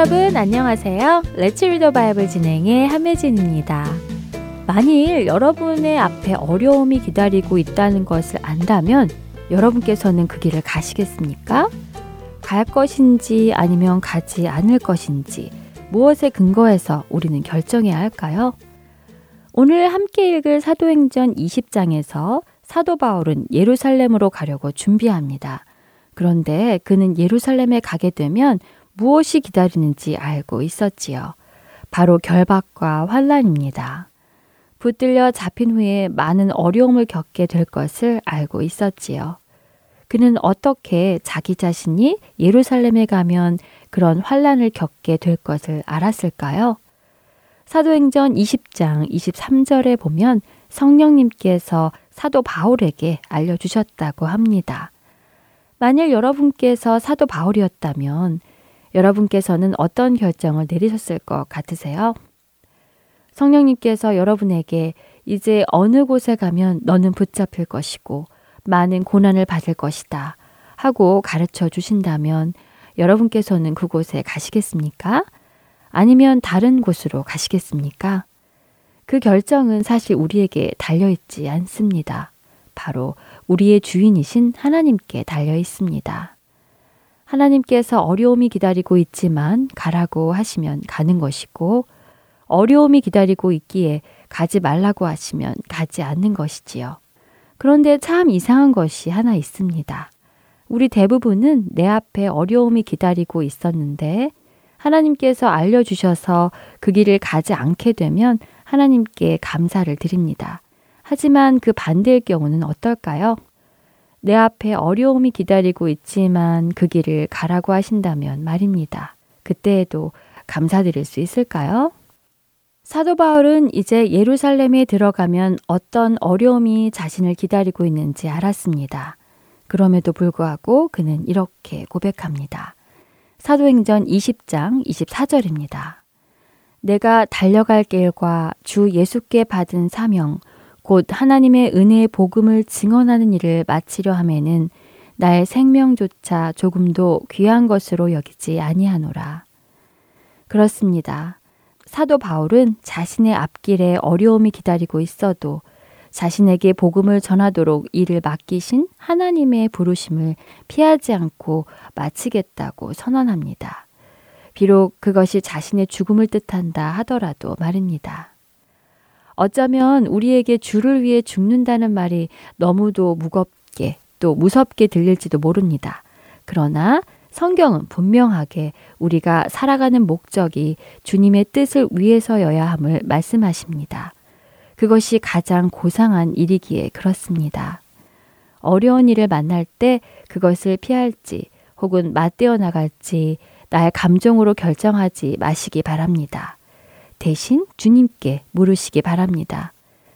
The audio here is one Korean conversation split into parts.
여러분 안녕하세요. Read the Bible 진행의 함혜진입니다. 만일 여러분의 앞에 어려움이 기다리고 있다는 것을 안다면 여러분께서는 그 길을 가시겠습니까? 갈 것인지 아니면 가지 않을 것인지 무엇에 근거해서 우리는 결정해야 할까요? 오늘 함께 읽을 사도행전 20장에서 사도 바울은 예루살렘으로 가려고 준비합니다. 그런데 그는 예루살렘에 가게 되면 무엇이 기다리는지 알고 있었지요. 바로 결박과 환란입니다. 붙들려 잡힌 후에 많은 어려움을 겪게 될 것을 알고 있었지요. 그는 어떻게 자기 자신이 예루살렘에 가면 그런 환란을 겪게 될 것을 알았을까요? 사도행전 20장 23절에 보면 성령님께서 사도 바울에게 알려주셨다고 합니다. 만일 여러분께서 사도 바울이었다면 여러분께서는 어떤 결정을 내리셨을 것 같으세요? 성령님께서 여러분에게 이제 어느 곳에 가면 너는 붙잡힐 것이고 많은 고난을 받을 것이다 하고 가르쳐 주신다면 여러분께서는 그곳에 가시겠습니까? 아니면 다른 곳으로 가시겠습니까? 그 결정은 사실 우리에게 달려있지 않습니다. 바로 우리의 주인이신 하나님께 달려 있습니다. 하나님께서 어려움이 기다리고 있지만 가라고 하시면 가는 것이고 어려움이 기다리고 있기에 가지 말라고 하시면 가지 않는 것이지요. 그런데 참 이상한 것이 하나 있습니다. 우리 대부분은 내 앞에 어려움이 기다리고 있었는데 하나님께서 알려주셔서 그 길을 가지 않게 되면 하나님께 감사를 드립니다. 하지만 그 반대의 경우는 어떨까요? 내 앞에 어려움이 기다리고 있지만 그 길을 가라고 하신다면 말입니다. 그때에도 감사드릴 수 있을까요? 사도 바울은 이제 예루살렘에 들어가면 어떤 어려움이 자신을 기다리고 있는지 알았습니다. 그럼에도 불구하고 그는 이렇게 고백합니다. 사도행전 20장 24절입니다. 내가 달려갈 길과 주 예수께 받은 사명, 곧 하나님의 은혜의 복음을 증언하는 일을 마치려 함에는 나의 생명조차 조금도 귀한 것으로 여기지 아니하노라. 그렇습니다. 사도 바울은 자신의 앞길에 어려움이 기다리고 있어도 자신에게 복음을 전하도록 일을 맡기신 하나님의 부르심을 피하지 않고 마치겠다고 선언합니다. 비록 그것이 자신의 죽음을 뜻한다 하더라도 말입니다. 어쩌면 우리에게 주를 위해 죽는다는 말이 너무도 무겁게 또 무섭게 들릴지도 모릅니다. 그러나 성경은 분명하게 우리가 살아가는 목적이 주님의 뜻을 위해서여야 함을 말씀하십니다. 그것이 가장 고상한 일이기에 그렇습니다. 어려운 일을 만날 때 그것을 피할지 혹은 맞대어 나갈지 나의 감정으로 결정하지 마시기 바랍니다. 대신 주님께 물으시기 바랍니다.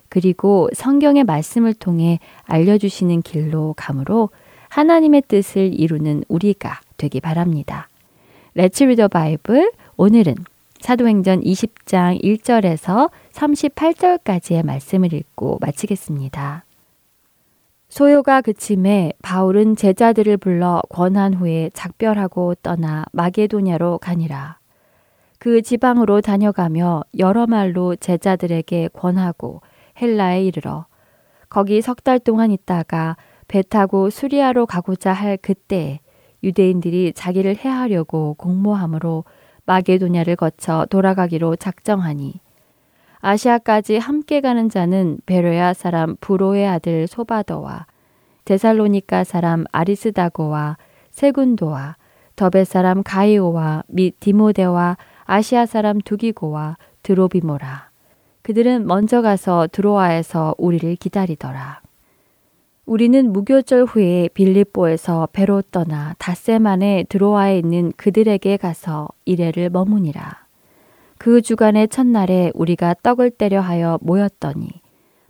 그리고 성경의 말씀을 통해 알려주시는 길로 감으로 하나님의 뜻을 이루는 우리가 되기 바랍니다. Let's read the Bible. 오늘은 사도행전 20장 1절에서 38절까지의 말씀을 읽고 마치겠습니다. 소요가 그침에 바울은 제자들을 불러 권한 후에 작별하고 떠나 마게도냐로 가니라. 그 지방으로 다녀가며 여러 말로 제자들에게 권하고 헬라에 이르러 거기 석 달 동안 있다가 배 타고 수리아로 가고자 할 그때에 유대인들이 자기를 해하려고 공모함으로 마게도냐를 거쳐 돌아가기로 작정하니 아시아까지 함께 가는 자는 베로야 사람 부로의 아들 소바더와 데살로니카 사람 아리스다고와 세군도와 더베 사람 가이오와 및 디모데와 아시아 사람 두기고와 드로비모라. 그들은 먼저 가서 드로아에서 우리를 기다리더라. 우리는 무교절 후에 빌립보에서 배로 떠나 닷새 만에 드로아에 있는 그들에게 가서 이래를 머무니라. 그 주간의 첫날에 우리가 떡을 때려 하여 모였더니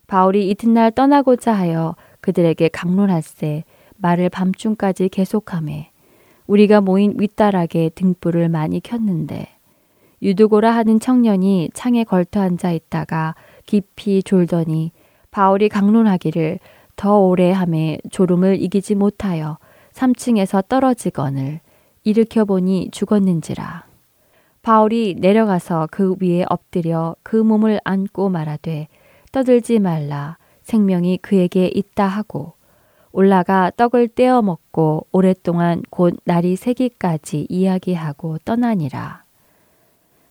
바울이 이튿날 떠나고자 하여 그들에게 강론할세 말을 밤중까지 계속함에 우리가 모인 윗다락에 등불을 많이 켰는데 유두고라 하는 청년이 창에 걸터 앉아 있다가 깊이 졸더니 바울이 강론하기를 더 오래 함에 졸음을 이기지 못하여 3층에서 떨어지거늘 일으켜 보니 죽었는지라. 바울이 내려가서 그 위에 엎드려 그 몸을 안고 말하되 떠들지 말라 생명이 그에게 있다 하고 올라가 떡을 떼어 먹고 오랫동안 곧 날이 새기까지 이야기하고 떠나니라.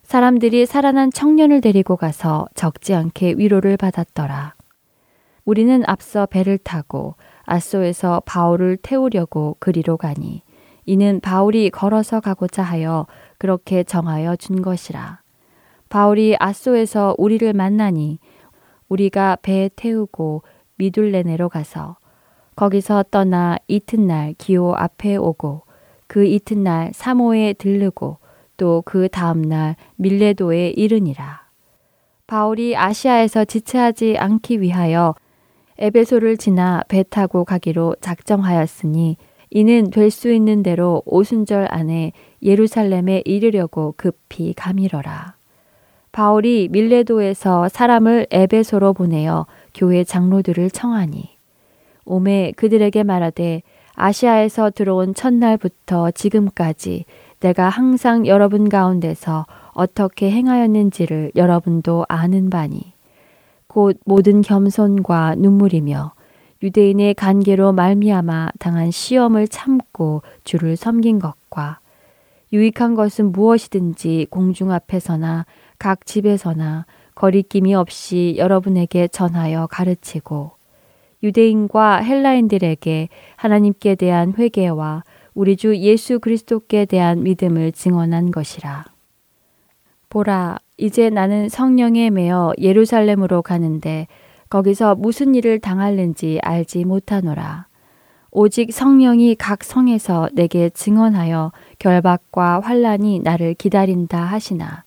사람들이 살아난 청년을 데리고 가서 적지 않게 위로를 받았더라. 우리는 앞서 배를 타고 아소에서 바울을 태우려고 그리로 가니 이는 바울이 걸어서 가고자 하여 그렇게 정하여 준 것이라. 바울이 아소에서 우리를 만나니 우리가 배에 태우고 미둘레네로 가서 거기서 떠나 이튿날 기호 앞에 오고 그 이튿날 사모에 들르고 또 그 다음날 밀레도에 이르니라. 바울이 아시아에서 지체하지 않기 위하여 에베소를 지나 배 타고 가기로 작정하였으니 이는 될 수 있는 대로 오순절 안에 예루살렘에 이르려고 급히 가미러라. 바울이 밀레도에서 사람을 에베소로 보내어 교회 장로들을 청하니 오매 그들에게 말하되 아시아에서 들어온 첫날부터 지금까지 내가 항상 여러분 가운데서 어떻게 행하였는지를 여러분도 아는 바니 곧 모든 겸손과 눈물이며 유대인의 관계로 말미암아 당한 시험을 참고 주를 섬긴 것과 유익한 것은 무엇이든지 공중 앞에서나 각 집에서나 거리낌이 없이 여러분에게 전하여 가르치고 유대인과 헬라인들에게 하나님께 대한 회개와 우리 주 예수 그리스도께 대한 믿음을 증언한 것이라. 보라, 이제 나는 성령에 매어 예루살렘으로 가는데 거기서 무슨 일을 당할는지 알지 못하노라. 오직 성령이 각 성에서 내게 증언하여 결박과 환란이 나를 기다린다 하시나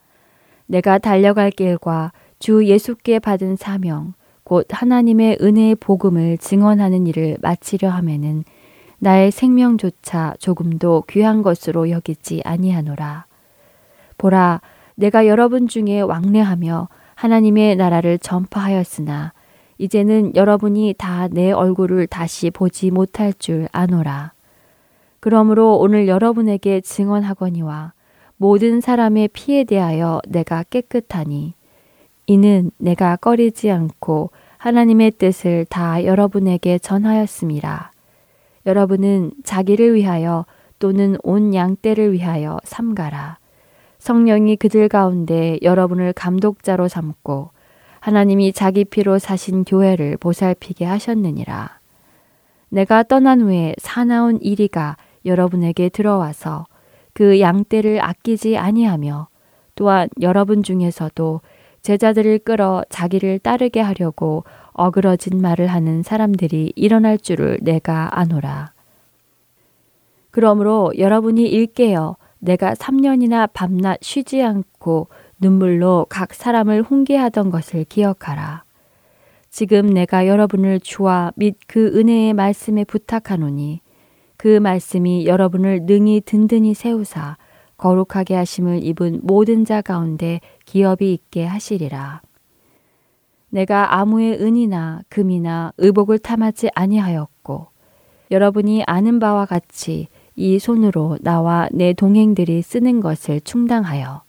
내가 달려갈 길과 주 예수께 받은 사명 곧 하나님의 은혜의 복음을 증언하는 일을 마치려 하면은 나의 생명조차 조금도 귀한 것으로 여기지 아니하노라. 보라, 내가 여러분 중에 왕래하며 하나님의 나라를 전파하였으나 이제는 여러분이 다 내 얼굴을 다시 보지 못할 줄 아노라. 그러므로 오늘 여러분에게 증언하거니와 모든 사람의 피에 대하여 내가 깨끗하니 이는 내가 꺼리지 않고 하나님의 뜻을 다 여러분에게 전하였습니다. 여러분은 자기를 위하여 또는 온 양떼를 위하여 삼가라. 성령이 그들 가운데 여러분을 감독자로 삼고 하나님이 자기 피로 사신 교회를 보살피게 하셨느니라. 내가 떠난 후에 사나운 이리가 여러분에게 들어와서 그 양떼를 아끼지 아니하며 또한 여러분 중에서도 제자들을 끌어 자기를 따르게 하려고 어그러진 말을 하는 사람들이 일어날 줄을 내가 아노라. 그러므로 여러분이 일깨어 내가 3년이나 밤낮 쉬지 않고 눈물로 각 사람을 훈계하던 것을 기억하라. 지금 내가 여러분을 주와 및 그 은혜의 말씀에 부탁하노니 그 말씀이 여러분을 능히 든든히 세우사 거룩하게 하심을 입은 모든 자 가운데 기업이 있게 하시리라. 내가 아무의 은이나 금이나 의복을 탐하지 아니하였고 여러분이 아는 바와 같이 이 손으로 나와 내 동행들이 쓰는 것을 충당하여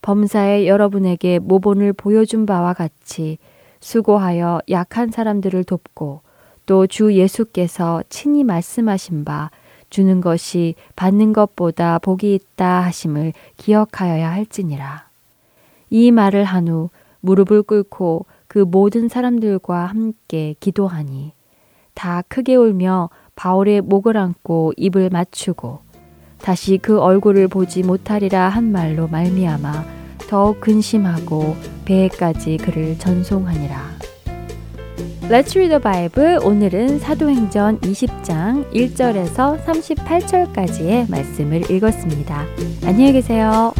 범사에 여러분에게 모본을 보여준 바와 같이 수고하여 약한 사람들을 돕고 또 주 예수께서 친히 말씀하신 바 주는 것이 받는 것보다 복이 있다 하심을 기억하여야 할지니라. 이 말을 한 후 무릎을 꿇고 그 모든 사람들과 함께 기도하니 다 크게 울며 바울의 목을 안고 입을 맞추고 다시 그 얼굴을 보지 못하리라 한 말로 말미암아 더욱 근심하고 배에까지 그를 전송하니라. Let's read the Bible. 오늘은 사도행전 20장 1절에서 38절까지의 말씀을 읽었습니다. 안녕히 계세요.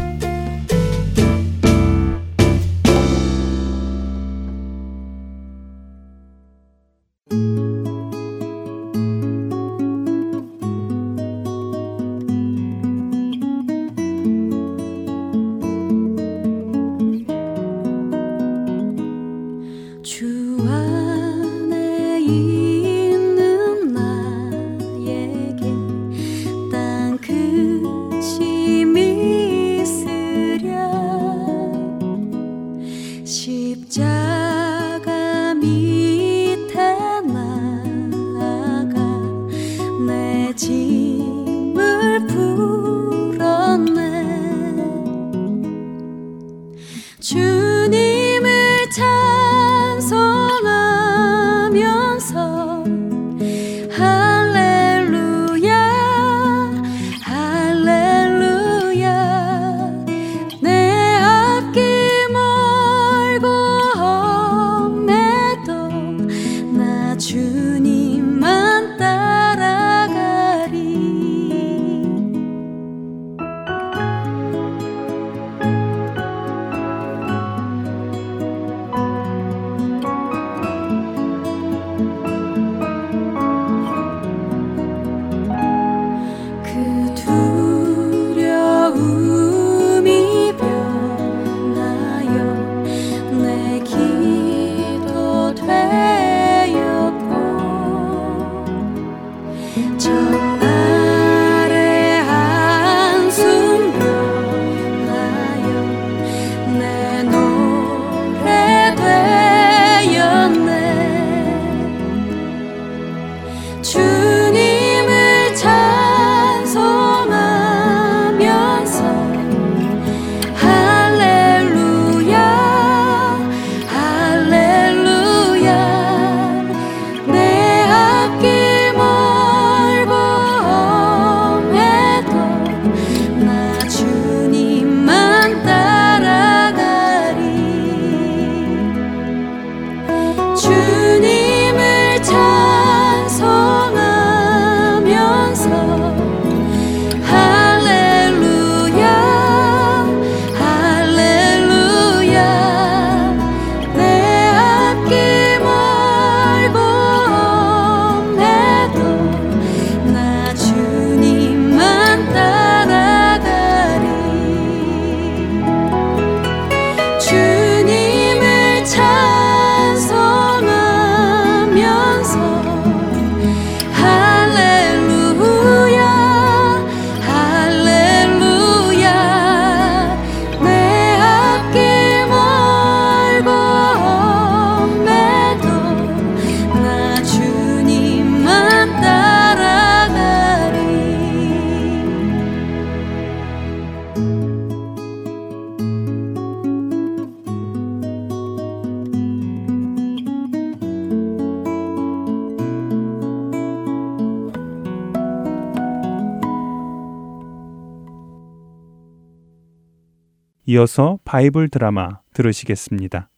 이어서 Bible 드라마 들으시겠습니다.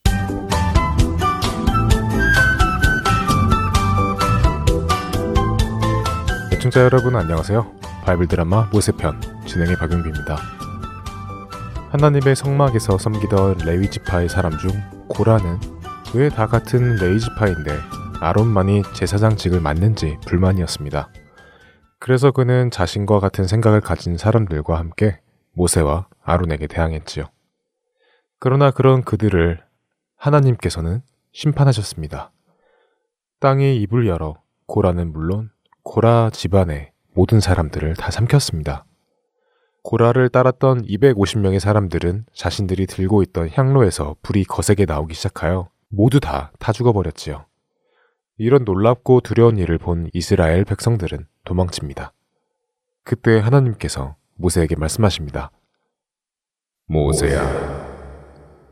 애청자 여러분 안녕하세요. Bible 드라마 모세편 진행의 박용규입니다. 하나님의 성막에서 섬기던 레위 지파의 사람 중 고라는 왜 다 같은 레위 지파인데 아론만이 제사장직을 맡는지 불만이었습니다. 그래서 그는 자신과 같은 생각을 가진 사람들과 함께 모세와 아론에게 대항했지요. 그러나 그런 그들을 하나님께서는 심판하셨습니다. 땅이 입을 열어 고라는 물론 고라 집안의 모든 사람들을 다 삼켰습니다. 고라를 따랐던 250명의 사람들은 자신들이 들고 있던 향로에서 불이 거세게 나오기 시작하여 모두 다 타 죽어버렸지요. 이런 놀랍고 두려운 일을 본 이스라엘 백성들은 도망칩니다. 그때 하나님께서 모세에게 말씀하십니다. 모세야,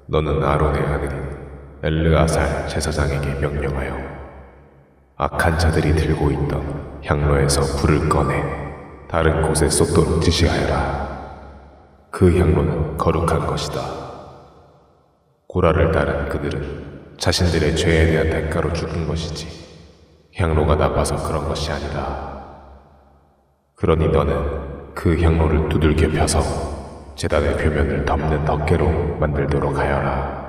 너는 아론의 아들인 엘르아살 제사장에게 명령하여 악한 자들이 들고 있던 향로에서 불을 꺼내 다른 곳에 쏟도록 지시하여라. 그 향로는 거룩한 것이다. 고라를 따른 그들은 자신들의 죄에 대한 대가로 죽은 것이지 향로가 나빠서 그런 것이 아니라 그러니 너는 그 향로를 두들겨 펴서 재단의 표면을 덮는 덮개로 만들도록 하여라.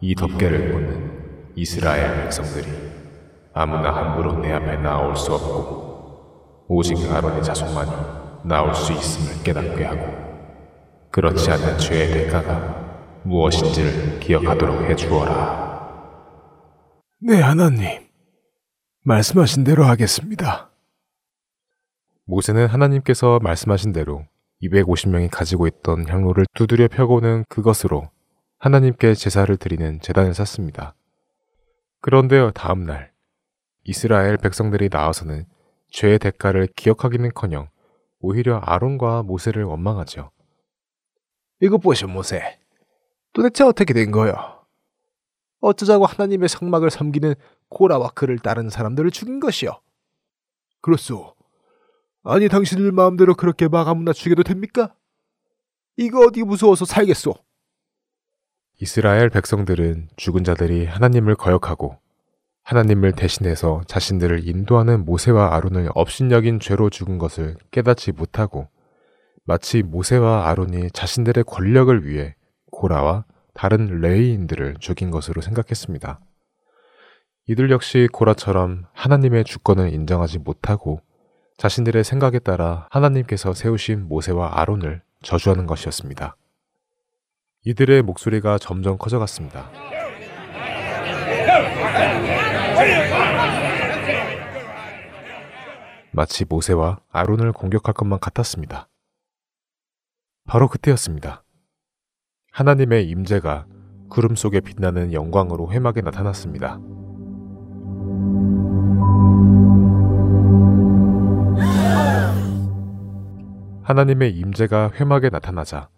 이 덮개를 보는 이스라엘 백성들이 아무나 함부로 내 앞에 나올 수 없고 오직 아론의 자손만이 나올 수 있음을 깨닫게 하고 그렇지 않은 죄의 대가가 무엇인지를 기억하도록 해주어라. 네, 하나님. 말씀하신 대로 하겠습니다. 모세는 하나님께서 말씀하신 대로 250명이 가지고 있던 향로를 두드려 펴고는 그것으로 하나님께 제사를 드리는 제단을 샀습니다. 그런데 다음 날 이스라엘 백성들이 나와서는 죄의 대가를 기억하기는커녕 오히려 아론과 모세를 원망하죠. 이것 보시오, 모세. 도대체 어떻게 된 거요? 어쩌자고 하나님의 성막을 섬기는 고라와 그를 따르는 사람들을 죽인 것이요? 그렇소. 아니 당신들 마음대로 그렇게 막 아무나 죽여도 됩니까? 이거 어디 무서워서 살겠소? 이스라엘 백성들은 죽은 자들이 하나님을 거역하고 하나님을 대신해서 자신들을 인도하는 모세와 아론을 업신여긴 죄로 죽은 것을 깨닫지 못하고 마치 모세와 아론이 자신들의 권력을 위해 고라와 다른 레이인들을 죽인 것으로 생각했습니다. 이들 역시 고라처럼 하나님의 주권을 인정하지 못하고 자신들의 생각에 따라 하나님께서 세우신 모세와 아론을 저주하는 것이었습니다. 이들의 목소리가 점점 커져갔습니다. 마치 모세와 아론을 공격할 것만 같았습니다. 바로 그때였습니다. 하나님의 임재가 구름 속에 빛나는 영광으로 회막에 나타났습니다. 하나님의 임재가 회막에 나타나자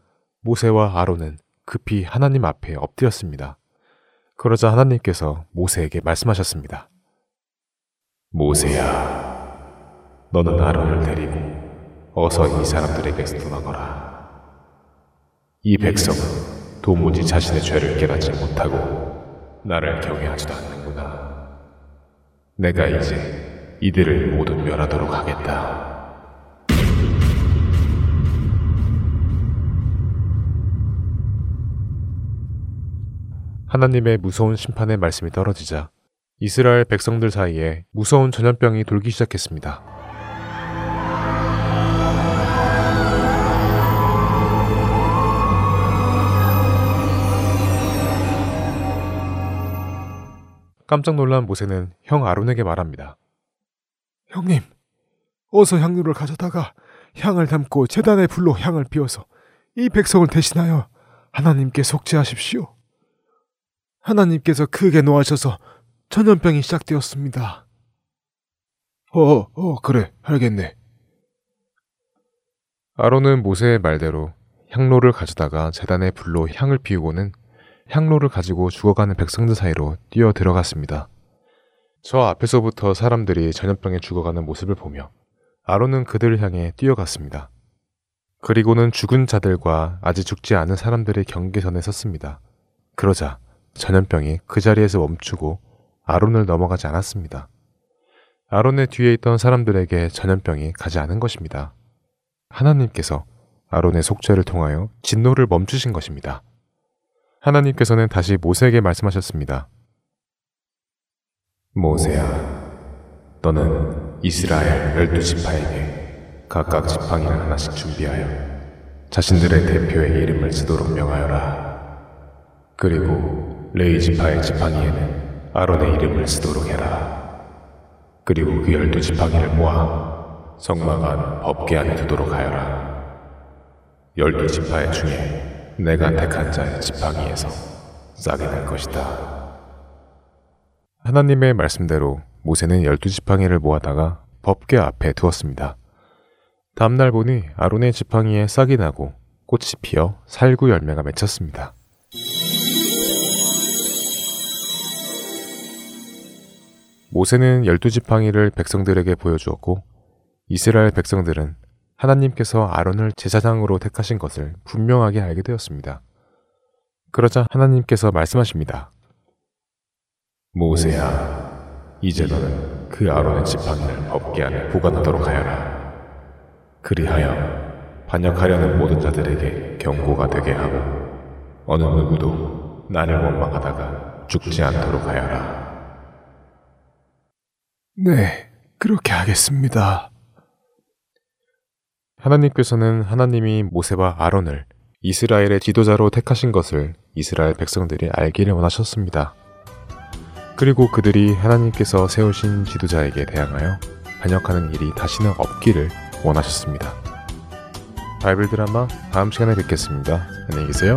모세와 아론은 급히 하나님 앞에 엎드렸습니다. 그러자 하나님께서 모세에게 말씀하셨습니다. 모세야, 너는 아론을 데리고 어서 이 사람들에게서 떠나거라. 이 백성은 도무지 자신의 죄를 깨닫지 못하고 나를 경외하지도 않는구나. 내가 이제 이들을 모두 멸하도록 하겠다. 하나님의 무서운 심판의 말씀이 떨어지자 이스라엘 백성들 사이에 무서운 전염병이 돌기 시작했습니다. 깜짝 놀란 모세는 형 아론에게 말합니다. 형님, 어서 향료를 가져다가 향을 담고 재단의 불로 향을 피워서 이 백성을 대신하여 하나님께 속죄하십시오. 하나님께서 크게 노하셔서 전염병이 시작되었습니다. 어, 어, 그래, 알겠네. 아론은 모세의 말대로 향로를 가져다가 재단의 불로 향을 피우고는 향로를 가지고 죽어가는 백성들 사이로 뛰어 들어갔습니다. 저 앞에서부터 사람들이 전염병에 죽어가는 모습을 보며 아론은 그들을 향해 뛰어갔습니다. 그리고는 죽은 자들과 아직 죽지 않은 사람들의 경계선에 섰습니다. 그러자 전염병이 그 자리에서 멈추고 아론을 넘어가지 않았습니다. 아론의 뒤에 있던 사람들에게 전염병이 가지 않은 것입니다. 하나님께서 아론의 속죄를 통하여 진노를 멈추신 것입니다. 하나님께서는 다시 모세에게 말씀하셨습니다. 모세야, 너는 이스라엘 열두 지파에게 각각 지팡이를 하나씩 준비하여 자신들의 대표의 이름을 쓰도록 명하여라. 그리고 레이 지파의 지팡이에는 아론의 이름을 쓰도록 해라. 그리고 그 열두 지팡이를 모아 성막 안 법계 안에 두도록 하여라. 열두 지파의 중에 내가 택한 자의 지팡이에서 싸게 될 것이다. 하나님의 말씀대로 모세는 열두 지팡이를 모아다가 법계 앞에 두었습니다. 다음날 보니 아론의 지팡이에 싹이 나고 꽃이 피어 살구 열매가 맺혔습니다. 모세는 열두 지팡이를 백성들에게 보여주었고 이스라엘 백성들은 하나님께서 아론을 제사장으로 택하신 것을 분명하게 알게 되었습니다. 그러자 하나님께서 말씀하십니다. 모세야, 이제 너는 그 아론의 지팡이를 법계 안에 보관하도록 하여라. 그리하여 반역하려는 모든 자들에게 경고가 되게 하고 어느 누구도 나를 원망하다가 죽지 않도록 하여라. 네, 그렇게 하겠습니다. 하나님께서는 하나님이 모세와 아론을 이스라엘의 지도자로 택하신 것을 이스라엘 백성들이 알기를 원하셨습니다. 그리고 그들이 하나님께서 세우신 지도자에게 대항하여 반역하는 일이 다시는 없기를 원하셨습니다. 바이블 드라마 다음 시간에 뵙겠습니다. 안녕히 계세요.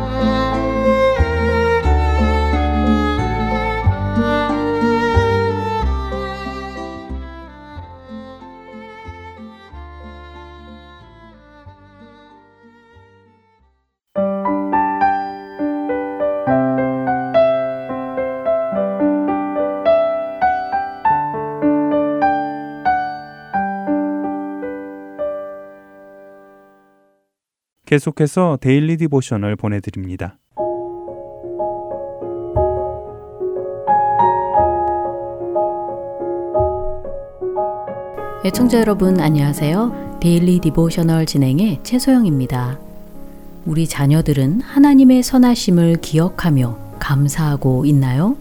계속해서 Daily Devotional 보내드립니다. 애청자 여러분 안녕하세요. Daily Devotional 진행의 최소영입니다. 우리 자녀들은 하나님의 선하심을 기억하며 감사하고 있나요?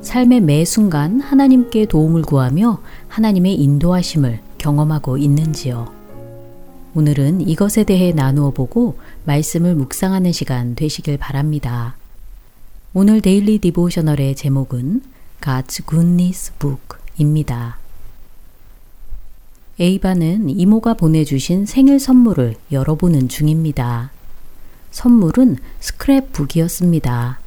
삶의 매 순간 하나님께 도움을 구하며 하나님의 인도하심을 경험하고 있는지요? 오늘은 이것에 대해 나누어 보고 말씀을 묵상하는 시간 되시길 바랍니다. 오늘 Daily Devotional의 제목은 God's Goodness Book입니다. 에이바는 이모가 보내주신 생일 선물을 열어보는 중입니다. 선물은 스크랩북이었습니다.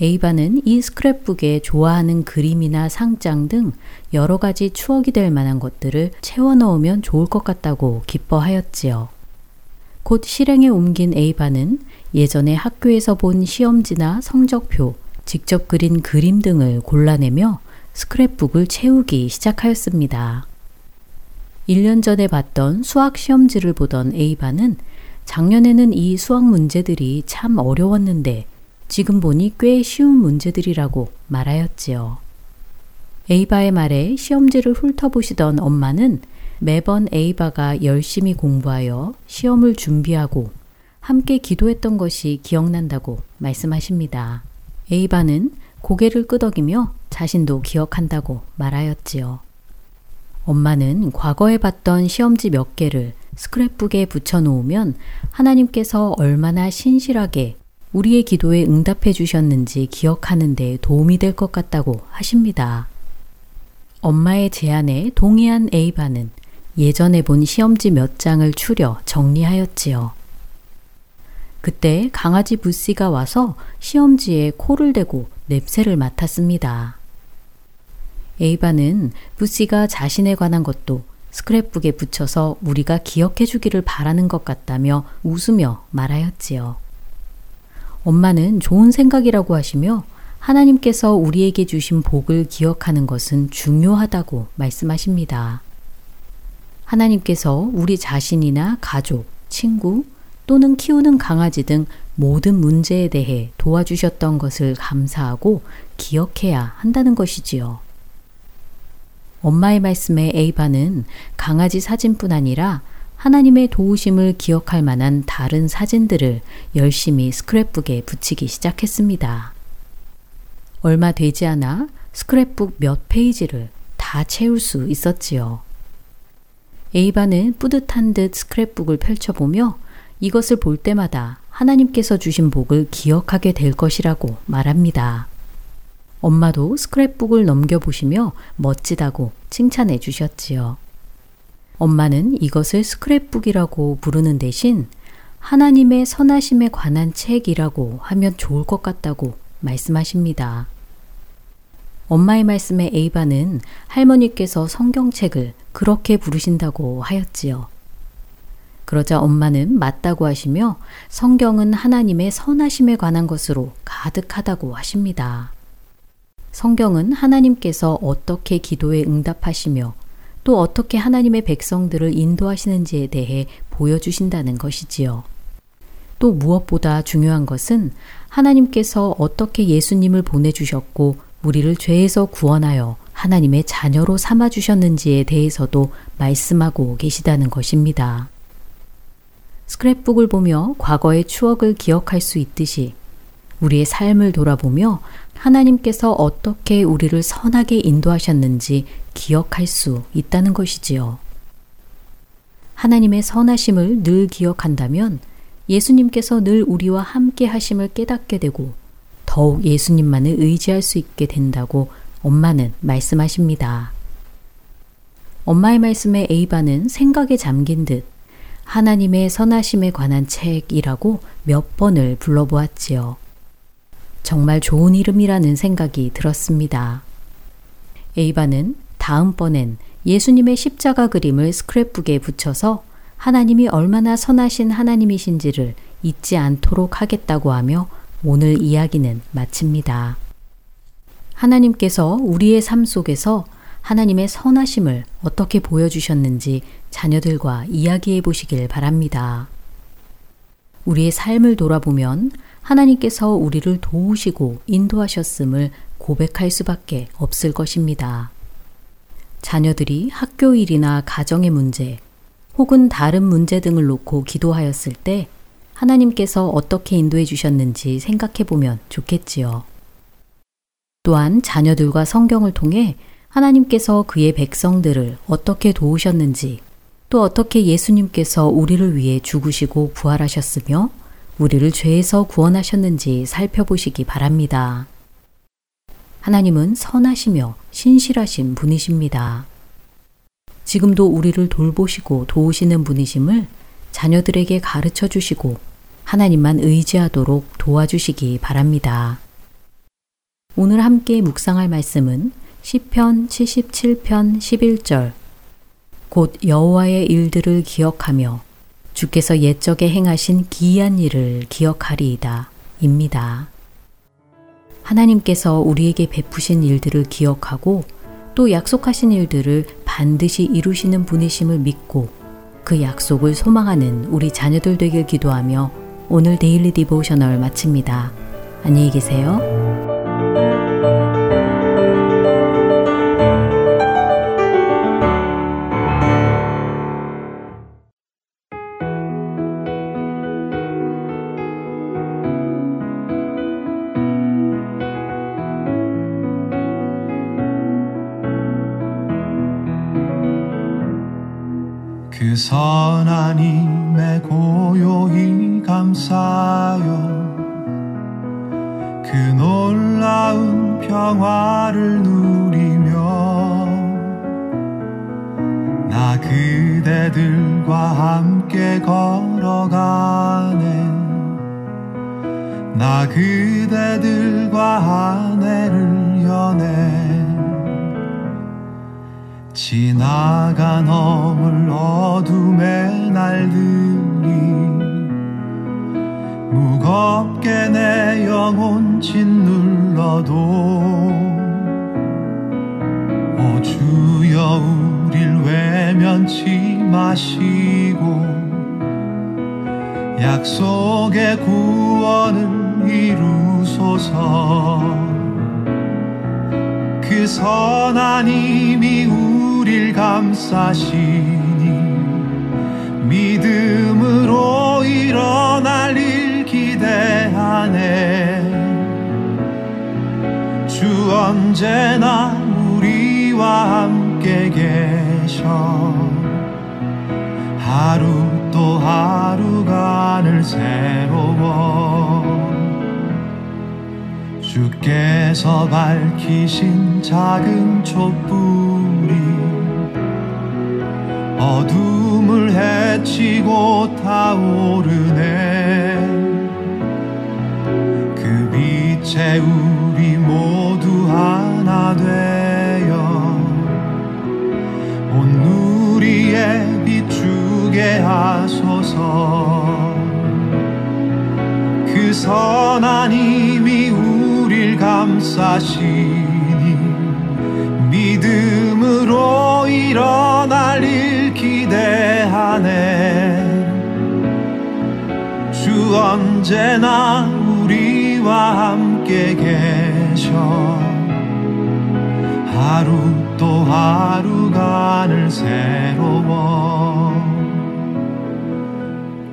에이바는 이 스크랩북에 좋아하는 그림이나 상장 등 여러 가지 추억이 될 만한 것들을 채워 넣으면 좋을 것 같다고 기뻐하였지요. 곧 실행에 옮긴 에이바는 예전에 학교에서 본 시험지나 성적표, 직접 그린 그림 등을 골라내며 스크랩북을 채우기 시작하였습니다. 1년 전에 봤던 수학 시험지를 보던 에이바는 작년에는 이 수학 문제들이 참 어려웠는데 지금 보니 꽤 쉬운 문제들이라고 말하였지요. 에이바의 말에 시험지를 훑어보시던 엄마는 매번 에이바가 열심히 공부하여 시험을 준비하고 함께 기도했던 것이 기억난다고 말씀하십니다. 에이바는 고개를 끄덕이며 자신도 기억한다고 말하였지요. 엄마는 과거에 봤던 시험지 몇 개를 스크랩북에 붙여 놓으면 하나님께서 얼마나 신실하게 우리의 기도에 응답해 주셨는지 기억하는 데 도움이 될 것 같다고 하십니다. 엄마의 제안에 동의한 에이바는 예전에 본 시험지 몇 장을 추려 정리하였지요. 그때 강아지 부씨가 와서 시험지에 코를 대고 냄새를 맡았습니다. 에이바는 부씨가 자신에 관한 것도 스크랩북에 붙여서 우리가 기억해 주기를 바라는 것 같다며 웃으며 말하였지요. 엄마는 좋은 생각이라고 하시며 하나님께서 우리에게 주신 복을 기억하는 것은 중요하다고 말씀하십니다. 하나님께서 우리 자신이나 가족, 친구 또는 키우는 강아지 등 모든 문제에 대해 도와주셨던 것을 감사하고 기억해야 한다는 것이지요. 엄마의 말씀에 에이바는 강아지 사진뿐 아니라 하나님의 도우심을 기억할 만한 다른 사진들을 열심히 스크랩북에 붙이기 시작했습니다. 얼마 되지 않아 스크랩북 몇 페이지를 다 채울 수 있었지요. 에이바는 뿌듯한 듯 스크랩북을 펼쳐보며 이것을 볼 때마다 하나님께서 주신 복을 기억하게 될 것이라고 말합니다. 엄마도 스크랩북을 넘겨보시며 멋지다고 칭찬해 주셨지요. 엄마는 이것을 스크랩북이라고 부르는 대신 하나님의 선하심에 관한 책이라고 하면 좋을 것 같다고 말씀하십니다. 엄마의 말씀에 에이바는 할머니께서 성경책을 그렇게 부르신다고 하였지요. 그러자 엄마는 맞다고 하시며 성경은 하나님의 선하심에 관한 것으로 가득하다고 하십니다. 성경은 하나님께서 어떻게 기도에 응답하시며 또 어떻게 하나님의 백성들을 인도하시는지에 대해 보여주신다는 것이지요. 또 무엇보다 중요한 것은 하나님께서 어떻게 예수님을 보내주셨고 우리를 죄에서 구원하여 하나님의 자녀로 삼아주셨는지에 대해서도 말씀하고 계시다는 것입니다. 스크랩북을 보며 과거의 추억을 기억할 수 있듯이 우리의 삶을 돌아보며 하나님께서 어떻게 우리를 선하게 인도하셨는지 기억할 수 있다는 것이지요. 하나님의 선하심을 늘 기억한다면 예수님께서 늘 우리와 함께 하심을 깨닫게 되고 더욱 예수님만을 의지할 수 있게 된다고 엄마는 말씀하십니다. 엄마의 말씀에 에이바는 생각에 잠긴 듯 하나님의 선하심에 관한 책이라고 몇 번을 불러보았지요. 정말 좋은 이름이라는 생각이 들었습니다. 에이바는 다음번엔 예수님의 십자가 그림을 스크랩북에 붙여서 하나님이 얼마나 선하신 하나님이신지를 잊지 않도록 하겠다고 하며 오늘 이야기는 마칩니다. 하나님께서 우리의 삶 속에서 하나님의 선하심을 어떻게 보여주셨는지 자녀들과 이야기해 보시길 바랍니다. 우리의 삶을 돌아보면 하나님께서 우리를 도우시고 인도하셨음을 고백할 수밖에 없을 것입니다. 자녀들이 학교 일이나 가정의 문제, 혹은 다른 문제 등을 놓고 기도하였을 때 하나님께서 어떻게 인도해 주셨는지 생각해 보면 좋겠지요. 또한 자녀들과 성경을 통해 하나님께서 그의 백성들을 어떻게 도우셨는지 또 어떻게 예수님께서 우리를 위해 죽으시고 부활하셨으며 우리를 죄에서 구원하셨는지 살펴보시기 바랍니다. 하나님은 선하시며 신실하신 분이십니다. 지금도 우리를 돌보시고 도우시는 분이심을 자녀들에게 가르쳐 주시고 하나님만 의지하도록 도와주시기 바랍니다. 오늘 함께 묵상할 말씀은 시편 77편 11절 곧 여호와의 일들을 기억하며 주께서 옛적에 행하신 기이한 일을 기억하리이다. 입니다. 하나님께서 우리에게 베푸신 일들을 기억하고 또 약속하신 일들을 반드시 이루시는 분이심을 믿고 그 약속을 소망하는 우리 자녀들 되길 기도하며 오늘 Daily Devotional 마칩니다. 안녕히 계세요. 선하님의 고요히 감사여 그 놀라운 평화를 누리며 나 그대들과 함께 걸어가네. 나 그대들과 아내를 연해 지나가 넘을 어둠의 날들이 무겁게 내 영혼 짓눌러도 오 주여 우릴 외면치 마시고 약속의 구원을 이루소서. 그 선한 힘이 우 릴 감싸시니 믿음으로 일어날 일 기대하네. 주 언제나 우리와 함께 계셔. 하루 또 하루가 늘 새로워 주께서 밝히신 작은 촛불이 어둠을 헤치고 타오르네. 그 빛에 우리 모두 하나 되어 온 누리에 비추게 하소서. 그 선한 힘이 우릴 감싸시니 믿음으로 일어날 일 기대하네. 주 언제나 우리와 함께 계셔. 하루 또 하루가 늘 새로워.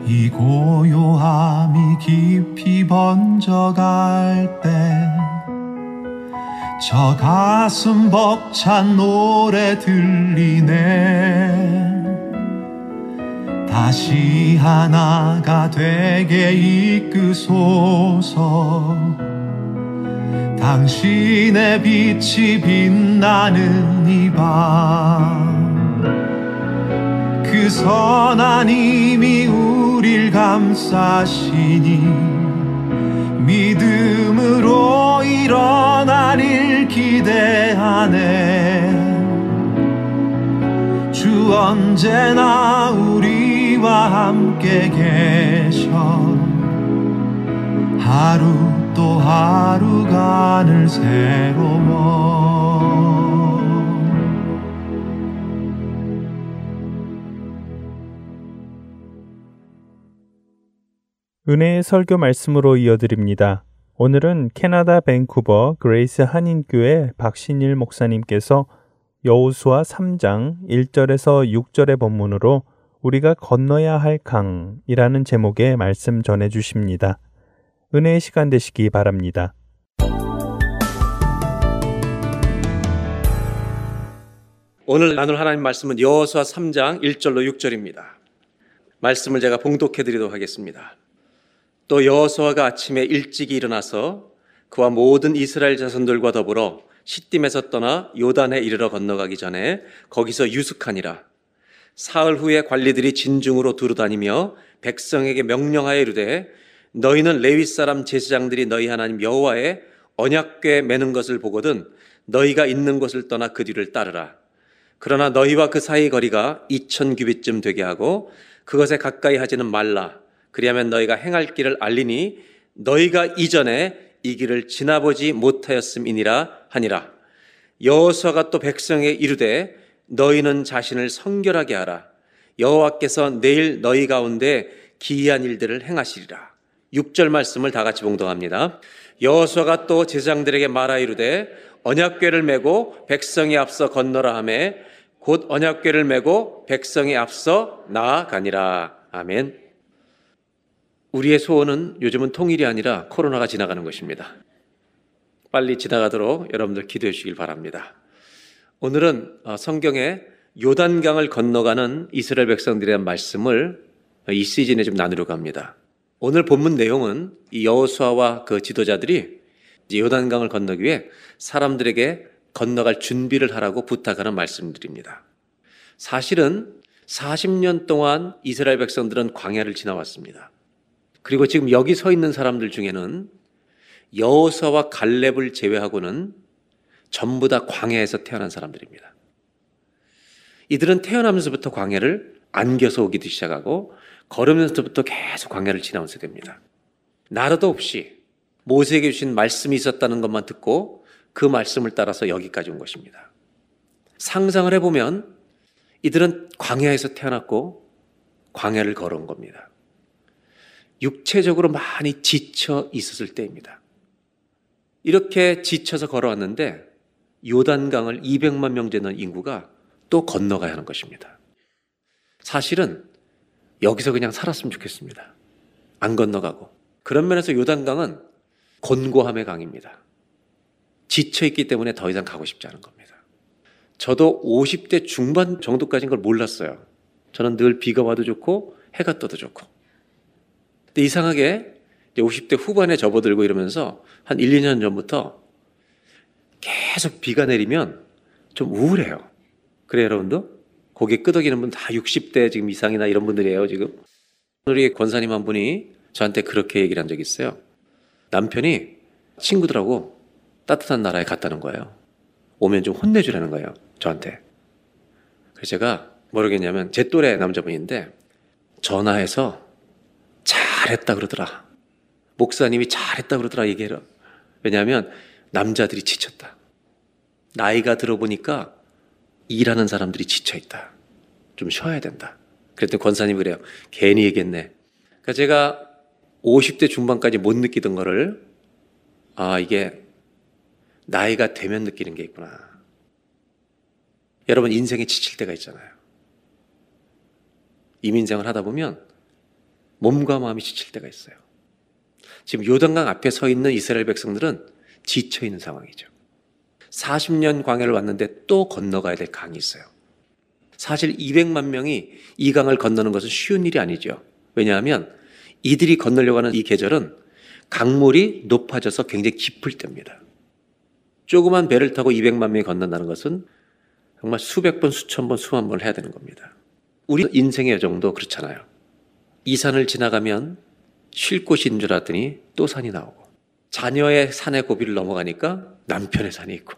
이 고요함이 깊이 번져갈 때저 가슴 벅찬 노래 들리네 다시 하나가 되게 이끄소서. 당신의 빛이 빛나는 이밤그 선한 힘이 우릴 감싸시니 믿음으로 일어나릴 기대하네. 주 언제나 우 리와 함께 계셔 하루 또 하루가 늘 새로워 은혜의 설교 말씀으로 이어드립니다. 오늘은 캐나다 밴쿠버 그레이스 한인교회 박신일 목사님께서 여호수아 3장 1절에서 6절의 본문으로 우리가 건너야 할 강이라는 제목의 말씀 전해 주십니다. 은혜의 시간 되시기 바랍니다. 오늘 나눌 하나님 말씀은 여호수아 3장 1절로 6절입니다. 말씀을 제가 봉독해 드리도록 하겠습니다. 또 여호수아가 아침에 일찍이 일어나서 그와 모든 이스라엘 자손들과 더불어 시딤에서 떠나 요단에 이르러 건너가기 전에 거기서 유숙하니라. 사흘 후에 관리들이 진중으로 두루다니며 백성에게 명령하여 이르되 너희는 레위 사람 제사장들이 너희 하나님 여호와의 언약궤 매는 것을 보거든 너희가 있는 곳을 떠나 그 뒤를 따르라. 그러나 너희와 그 사이 거리가 이천 규빗쯤 되게 하고 그것에 가까이 하지는 말라. 그리하면 너희가 행할 길을 알리니 너희가 이전에 이 길을 지나보지 못하였음이니라 하니라. 여호수아가 또 백성에 이르되 너희는 자신을 성결하게 하라. 여호와께서 내일 너희 가운데 기이한 일들을 행하시리라. 6절 말씀을 다 같이 봉독합니다. 여호수아가 또 제사장들에게 말하 이르되 언약궤를 메고 백성이 앞서 건너라 하매 곧 언약궤를 메고 백성이 앞서 나아가니라. 아멘. 우리의 소원은 요즘은 통일이 아니라 코로나가 지나가는 것입니다. 빨리 지나가도록 여러분들 기도해 주시길 바랍니다. 오늘은 어, 성경에 요단강을 건너가는 이스라엘 백성들에 대한 말씀을 이 시즌에 좀 나누려고 합니다. 오늘 본문 내용은 이 여호수아와 그 지도자들이 요단강을 건너기 위해 사람들에게 건너갈 준비를 하라고 부탁하는 말씀들입니다. 사실은 40년 동안 이스라엘 백성들은 광야를 지나왔습니다. 그리고 지금 여기 서 있는 사람들 중에는 여호사와 갈렙을 제외하고는 전부 다 광야에서 태어난 사람들입니다. 이들은 태어나면서부터 광야를 안겨서 오기도 시작하고 걸으면서부터 계속 광야를 지나면서 됩니다. 나라도 없이 모세에게 주신 말씀이 있었다는 것만 듣고 그 말씀을 따라서 여기까지 온 것입니다. 상상을 해보면 이들은 광야에서 태어났고 광야를 걸어온 겁니다. 육체적으로 많이 지쳐 있었을 때입니다. 이렇게 지쳐서 걸어왔는데 요단강을 200만 명 되는 인구가 또 건너가야 하는 것입니다. 사실은 여기서 그냥 살았으면 좋겠습니다. 안 건너가고. 그런 면에서 요단강은 곤고함의 강입니다. 지쳐 있기 때문에 더 이상 가고 싶지 않은 겁니다. 저도 50대 중반 정도까지인 걸 몰랐어요. 저는 늘 비가 와도 좋고 해가 떠도 좋고. 근데 이상하게 50대 후반에 접어들고 이러면서 한 1, 2년 전부터 계속 비가 내리면 좀 우울해요. 그래 여러분도? 고개 끄덕이는 분 다 60대 지금 이상이나 이런 분들이에요, 지금. 우리 권사님 한 분이 저한테 그렇게 얘기를 한 적이 있어요. 남편이 친구들하고 따뜻한 나라에 갔다는 거예요. 오면 좀 혼내주라는 거예요, 저한테. 그래서 제가 모르겠냐면 제 또래 남자분인데 전화해서 잘했다 그러더라. 목사님이 잘했다 그러더라 얘기해라. 왜냐하면 남자들이 지쳤다. 나이가 들어보니까 일하는 사람들이 지쳐있다. 좀 쉬어야 된다. 그랬더니 권사님이 그래요. 괜히 얘기했네. 그러니까 제가 50대 중반까지 못 느끼던 거를 아, 이게 나이가 되면 느끼는 게 있구나. 여러분 인생에 지칠 때가 있잖아요. 이민생을 하다 보면 몸과 마음이 지칠 때가 있어요. 지금 요단강 앞에 서 있는 이스라엘 백성들은 지쳐 있는 상황이죠. 40년 광야를 왔는데 또 건너가야 될 강이 있어요. 사실 200만 명이 이 강을 건너는 것은 쉬운 일이 아니죠. 왜냐하면 이들이 건너려고 하는 이 계절은 강물이 높아져서 굉장히 깊을 때입니다. 조그만 배를 타고 200만 명이 건넌다는 것은 정말 수백 번, 수천 번, 수만 번을 해야 되는 겁니다. 우리 인생의 여정도 그렇잖아요. 이 산을 지나가면 쉴 있는 줄 알았더니 또 산이 나오고 자녀의 산의 고비를 넘어가니까 남편의 산이 있고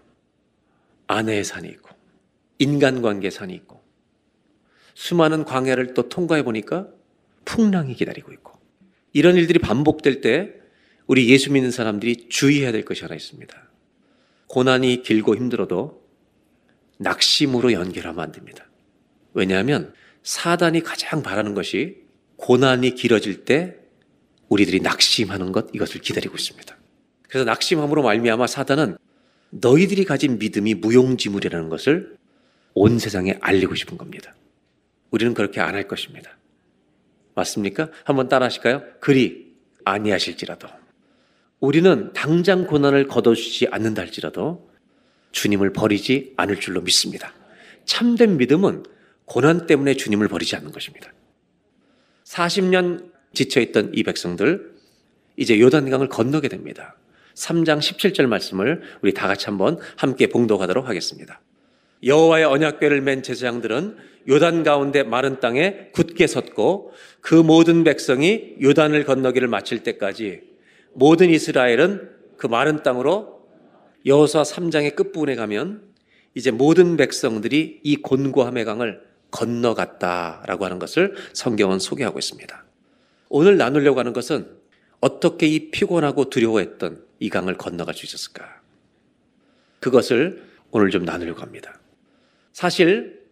아내의 산이 있고 인간관계 산이 있고 수많은 광야를 또 통과해 보니까 풍랑이 기다리고 있고 이런 일들이 반복될 때 우리 예수 믿는 사람들이 주의해야 될 것이 하나 있습니다. 고난이 길고 힘들어도 낙심으로 연결하면 안 됩니다. 왜냐하면 사단이 가장 바라는 것이 고난이 길어질 때 우리들이 낙심하는 것 이것을 기다리고 있습니다. 그래서 낙심함으로 말미암아 사단은 너희들이 가진 믿음이 무용지물이라는 것을 온 세상에 알리고 싶은 겁니다. 우리는 그렇게 안 할 것입니다. 맞습니까? 한번 따라 하실까요? 그리 아니하실지라도 우리는 당장 고난을 거둬주지 않는다 할지라도 주님을 버리지 않을 줄로 믿습니다. 참된 믿음은 고난 때문에 주님을 버리지 않는 것입니다. 40년 지쳐있던 이 백성들 이제 요단강을 건너게 됩니다. 3장 17절 말씀을 우리 다 같이 한번 함께 봉독하도록 하겠습니다. 여호와의 언약궤를 맨 제사장들은 요단 가운데 마른 땅에 굳게 섰고 그 모든 백성이 요단을 건너기를 마칠 때까지 모든 이스라엘은 그 마른 땅으로 여호수아 3장의 끝부분에 가면 이제 모든 백성들이 이 곤고함의 강을 건너갔다라고 하는 것을 성경은 소개하고 있습니다. 오늘 나누려고 하는 것은 어떻게 이 피곤하고 두려워했던 이 강을 건너갈 수 있었을까? 그것을 오늘 좀 나누려고 합니다. 사실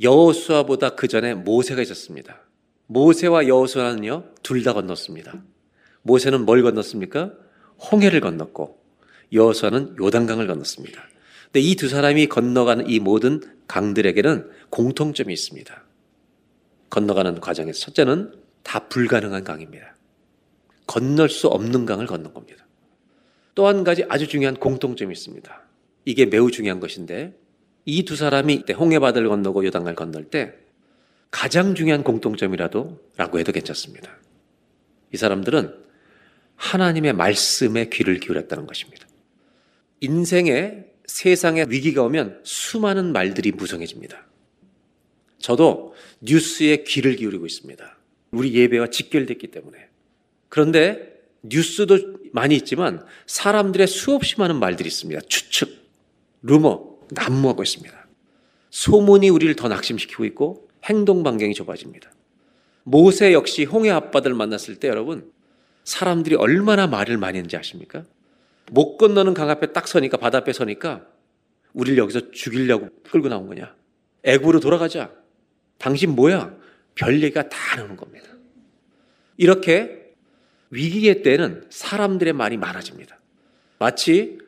여호수아보다 그 전에 모세가 있었습니다. 모세와 여호수아는요 둘 다 건넜습니다. 모세는 뭘 건넜습니까? 홍해를 건넜고 여호수아는 요단강을 건넜습니다. 근데 이 두 사람이 건너가는 이 모든 강들에게는 공통점이 있습니다. 건너가는 과정에서 첫째는 다 불가능한 강입니다. 건널 수 없는 강을 건넌 겁니다. 또 한 가지 아주 중요한 공통점이 있습니다. 이게 매우 중요한 것인데 이 두 사람이 홍해 바다를 건너고 요단강을 건널 때 가장 중요한 공통점이라도 라고 해도 괜찮습니다. 이 사람들은 하나님의 말씀에 귀를 기울였다는 것입니다. 인생에 세상에 위기가 오면 수많은 말들이 무성해집니다. 저도 뉴스에 귀를 기울이고 있습니다. 우리 예배와 직결됐기 때문에. 그런데 뉴스도 많이 있지만 사람들의 수없이 많은 말들이 있습니다. 추측, 루머, 난무하고 있습니다. 소문이 우리를 더 낙심시키고 있고 행동 반경이 좁아집니다. 모세 역시 홍해 앞바다를 만났을 때 여러분 사람들이 얼마나 말을 많이 했는지 아십니까? 못 건너는 강 앞에 딱 서니까 바다 앞에 서니까 우리를 여기서 죽이려고 끌고 나온 거냐? 애구로 돌아가자. 당신 뭐야? 별 얘기가 다 나오는 겁니다. 이렇게 위기의 때는 사람들의 말이 많아집니다. 마치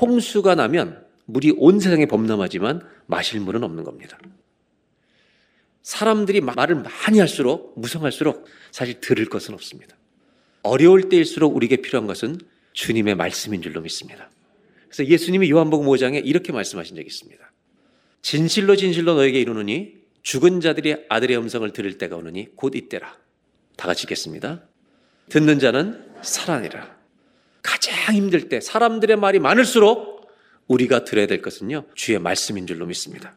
홍수가 나면 물이 온 세상에 범람하지만 마실 물은 없는 겁니다. 사람들이 말을 많이 할수록 무성할수록 사실 들을 것은 없습니다. 어려울 때일수록 우리에게 필요한 것은 주님의 말씀인 줄로 믿습니다. 그래서 예수님이 요한복음 5장에 이렇게 말씀하신 적이 있습니다. 진실로 진실로 너에게 이르노니 죽은 자들이 아들의 음성을 들을 때가 오느니 곧 이때라. 다 같이 읽겠습니다. 듣는 자는 살아내라. 가장 힘들 때 사람들의 말이 많을수록 우리가 들어야 될 것은요. 주의 말씀인 줄로 믿습니다.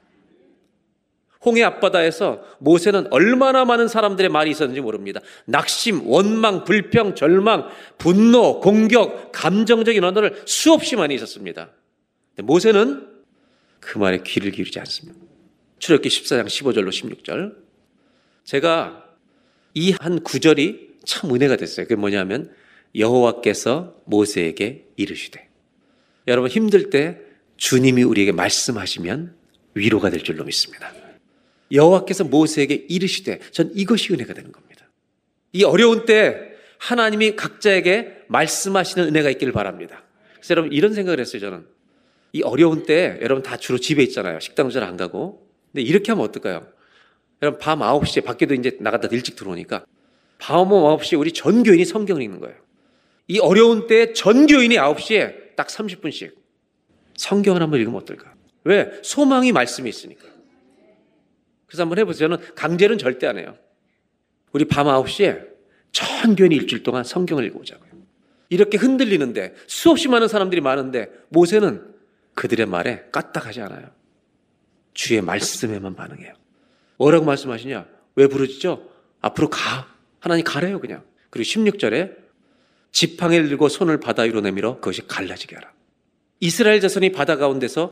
홍해 앞바다에서 모세는 얼마나 많은 사람들의 말이 있었는지 모릅니다. 낙심, 원망, 불평, 절망, 분노, 공격, 감정적인 언어를 수없이 많이 있었습니다. 모세는 그 말에 귀를 기울이지 않습니다. 출애굽기 14장 15절로 16절. 제가 이 한 구절이 참 은혜가 됐어요. 그게 뭐냐면 여호와께서 모세에게 이르시되 여러분 힘들 때 주님이 우리에게 말씀하시면 위로가 될 줄로 믿습니다. 여호와께서 모세에게 이르시되 전 이것이 은혜가 되는 겁니다. 이 어려운 때 하나님이 각자에게 말씀하시는 은혜가 있기를 바랍니다. 그래서 여러분 이런 생각을 했어요 저는 이 어려운 때 여러분 다 주로 집에 있잖아요. 식당도 잘 안 가고. 근데 이렇게 하면 어떨까요? 여러분 밤 9시에 밖에도 이제 나갔다 일찍 들어오니까 밤 9시에 우리 전 교인이 성경을 읽는 거예요. 이 어려운 때전 교인이 9시에 딱 30분씩 성경을 한번 읽으면 어떨까? 왜? 소망이 말씀이 있으니까. 그래서 한번 해보세요. 저는 강제는 절대 안 해요. 우리 밤 9시에 천견이 일주일 동안 성경을 읽어보자고요. 이렇게 흔들리는데 수없이 많은 사람들이 많은데 모세는 그들의 말에 까딱하지 않아요. 주의 말씀에만 반응해요. 뭐라고 말씀하시냐? 왜 부르짖죠? 앞으로 가. 하나님 가래요, 그냥. 그리고 16절에 지팡이를 들고 손을 바다 위로 내밀어 그것이 갈라지게 하라. 이스라엘 자손이 바다 가운데서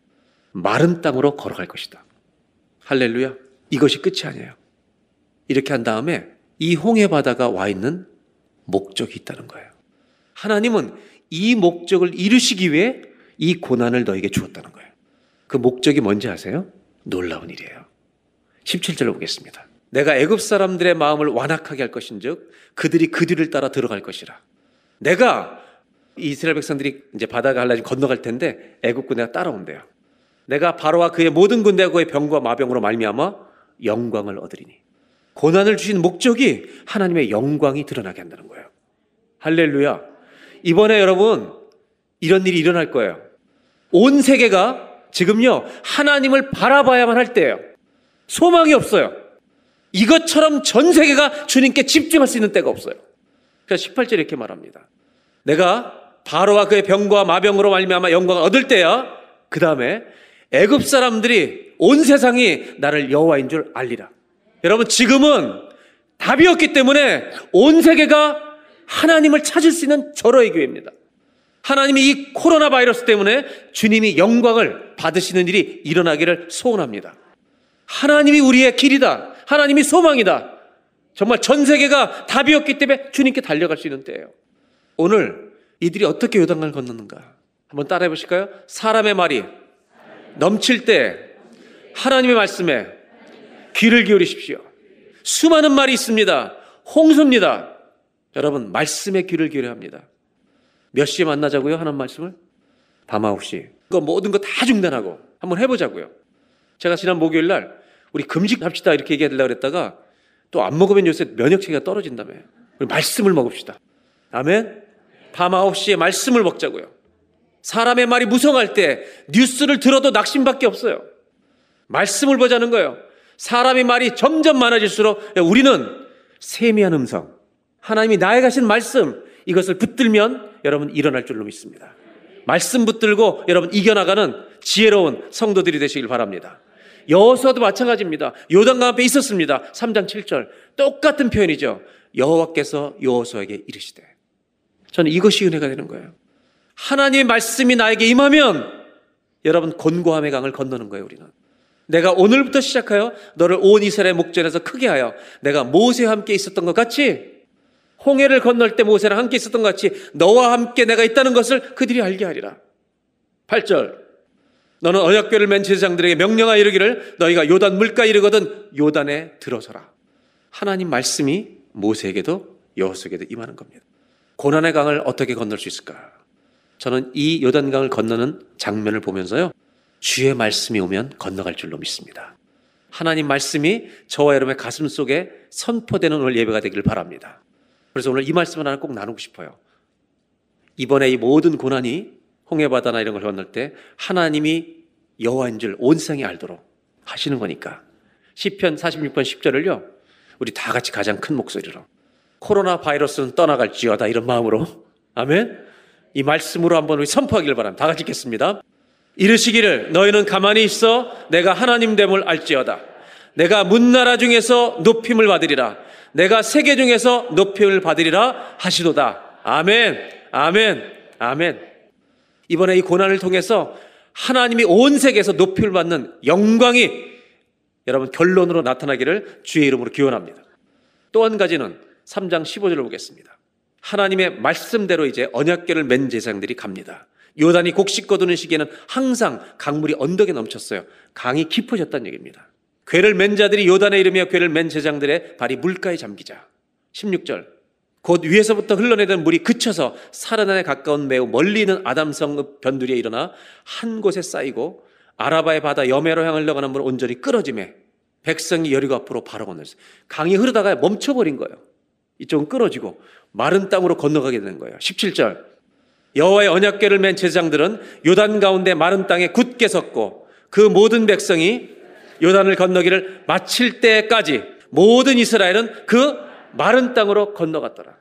마른 땅으로 걸어갈 것이다. 할렐루야. 이것이 끝이 아니에요. 이렇게 한 다음에 이 홍해 바다가 와 있는 목적이 있다는 거예요. 하나님은 이 목적을 이루시기 위해 이 고난을 너에게 주었다는 거예요. 그 목적이 뭔지 아세요? 놀라운 일이에요. 17절을 보겠습니다. 내가 애굽 사람들의 마음을 완악하게 할 것인즉 그들이 그 뒤를 따라 들어갈 것이라. 내가 이스라엘 백성들이 이제 바다가 갈라지 건너갈 텐데 애굽 군대가 따라온대요. 내가 바로와 그의 모든 군대와 그의 병과 마병으로 말미암아 영광을 얻으리니 고난을 주신 목적이 하나님의 영광이 드러나게 한다는 거예요. 할렐루야. 이번에 여러분 이런 일이 일어날 거예요. 온 세계가 지금요 하나님을 바라봐야만 할 때예요. 소망이 없어요. 이것처럼 전 세계가 주님께 집중할 수 있는 때가 없어요. 그래서 18절에 이렇게 말합니다. 내가 바로와 그의 병과 마병으로 말미암아 영광을 얻을 때야. 그 다음에 애굽 사람들이 온 세상이 나를 여호와인 줄 알리라. 여러분 지금은 답이 없기 때문에 온 세계가 하나님을 찾을 수 있는 절호의 교회입니다. 하나님이 이 코로나 바이러스 때문에 주님이 영광을 받으시는 일이 일어나기를 소원합니다. 하나님이 우리의 길이다. 하나님이 소망이다. 정말 전 세계가 답이 없기 때문에 주님께 달려갈 수 있는 때예요. 오늘 이들이 어떻게 요단강을 건넜는가? 한번 따라해 보실까요? 사람의 말이 넘칠 때 하나님의 말씀에 귀를 기울이십시오. 수많은 말이 있습니다. 홍수입니다. 여러분, 말씀에 귀를 기울여야 합니다. 몇 시에 만나자고요? 하는 말씀을? 밤 9시. 그 모든 거 다 중단하고 한번 해보자고요. 제가 지난 목요일 날 우리 금식합시다 이렇게 얘기하려고 그랬다가 또 안 먹으면 요새 면역체계가 떨어진다며. 우리 말씀을 먹읍시다. 아멘? 밤 9시에 말씀을 먹자고요. 사람의 말이 무성할 때 뉴스를 들어도 낙심밖에 없어요. 말씀을 보자는 거예요. 사람의 말이 점점 많아질수록 우리는 세미한 음성, 하나님이 나에 가신 말씀, 이것을 붙들면 여러분 일어날 줄로 믿습니다. 말씀 붙들고 여러분 이겨나가는 지혜로운 성도들이 되시길 바랍니다. 여호수아도 마찬가지입니다. 요단강 앞에 있었습니다. 3장 7절 똑같은 표현이죠. 여호와께서 여호수아에게 이르시되 저는 이것이 은혜가 되는 거예요. 하나님의 말씀이 나에게 임하면 여러분 곤고함의 강을 건너는 거예요, 우리는. 내가 오늘부터 시작하여 너를 온 이스라엘 목전에서 크게 하여 내가 모세와 함께 있었던 것 같이 홍해를 건널 때 모세랑 함께 있었던 것 같이 너와 함께 내가 있다는 것을 그들이 알게 하리라. 8절 너는 언약궤를 맨 제사장들에게 명령하여 이르기를 너희가 요단 물가에 이르거든 요단에 들어서라. 하나님 말씀이 모세에게도 여호수에게도 임하는 겁니다. 고난의 강을 어떻게 건널 수 있을까? 저는 이 요단강을 건너는 장면을 보면서요. 주의 말씀이 오면 건너갈 줄로 믿습니다. 하나님 말씀이 저와 여러분의 가슴 속에 선포되는 오늘 예배가 되기를 바랍니다. 그래서 오늘 이 말씀을 하나 꼭 나누고 싶어요. 이번에 이 모든 고난이 홍해바다나 이런 걸 건널 때 하나님이 여호와인 줄온 세상이 알도록 하시는 거니까. 시편 46편 10절을요. 우리 다 같이 가장 큰 목소리로 코로나 바이러스는 떠나갈지어다 이런 마음으로 아멘. 이 말씀으로 한번 우리 선포하기를 바랍니다. 다 같이 읽겠습니다. 이르시기를 너희는 가만히 있어 내가 하나님 됨을 알지어다. 내가 문나라 중에서 높임을 받으리라. 내가 세계 중에서 높임을 받으리라 하시도다. 아멘. 아멘. 아멘. 이번에 이 고난을 통해서 하나님이 온 세계에서 높임을 받는 영광이 여러분 결론으로 나타나기를 주의 이름으로 기원합니다. 또 한 가지는 3장 15절을 보겠습니다. 하나님의 말씀대로 이제 언약궤를 맨 제사장들이 갑니다. 요단이 곡식 거두는 시기에는 항상 강물이 언덕에 넘쳤어요. 강이 깊어졌다는 얘기입니다. 괴를 맨 자들이 요단에 이르며 괴를 맨 제장들의 발이 물가에 잠기자. 16절. 곧 위에서부터 흘러내던 물이 그쳐서 사르난에 가까운 매우 멀리 있는 아담성 변두리에 일어나 한 곳에 쌓이고 아라바의 바다 여매로 향을 흘러가는 물은 온전히 끊어짐에 백성이 여리고 앞으로 바로 건너서 강이 흐르다가 멈춰버린 거예요. 이쪽은 끊어지고 마른 땅으로 건너가게 되는 거예요. 17절. 여호와의 언약궤를 맨 제장들은 요단 가운데 마른 땅에 굳게 섰고 그 모든 백성이 요단을 건너기를 마칠 때까지 모든 이스라엘은 그 마른 땅으로 건너갔더라.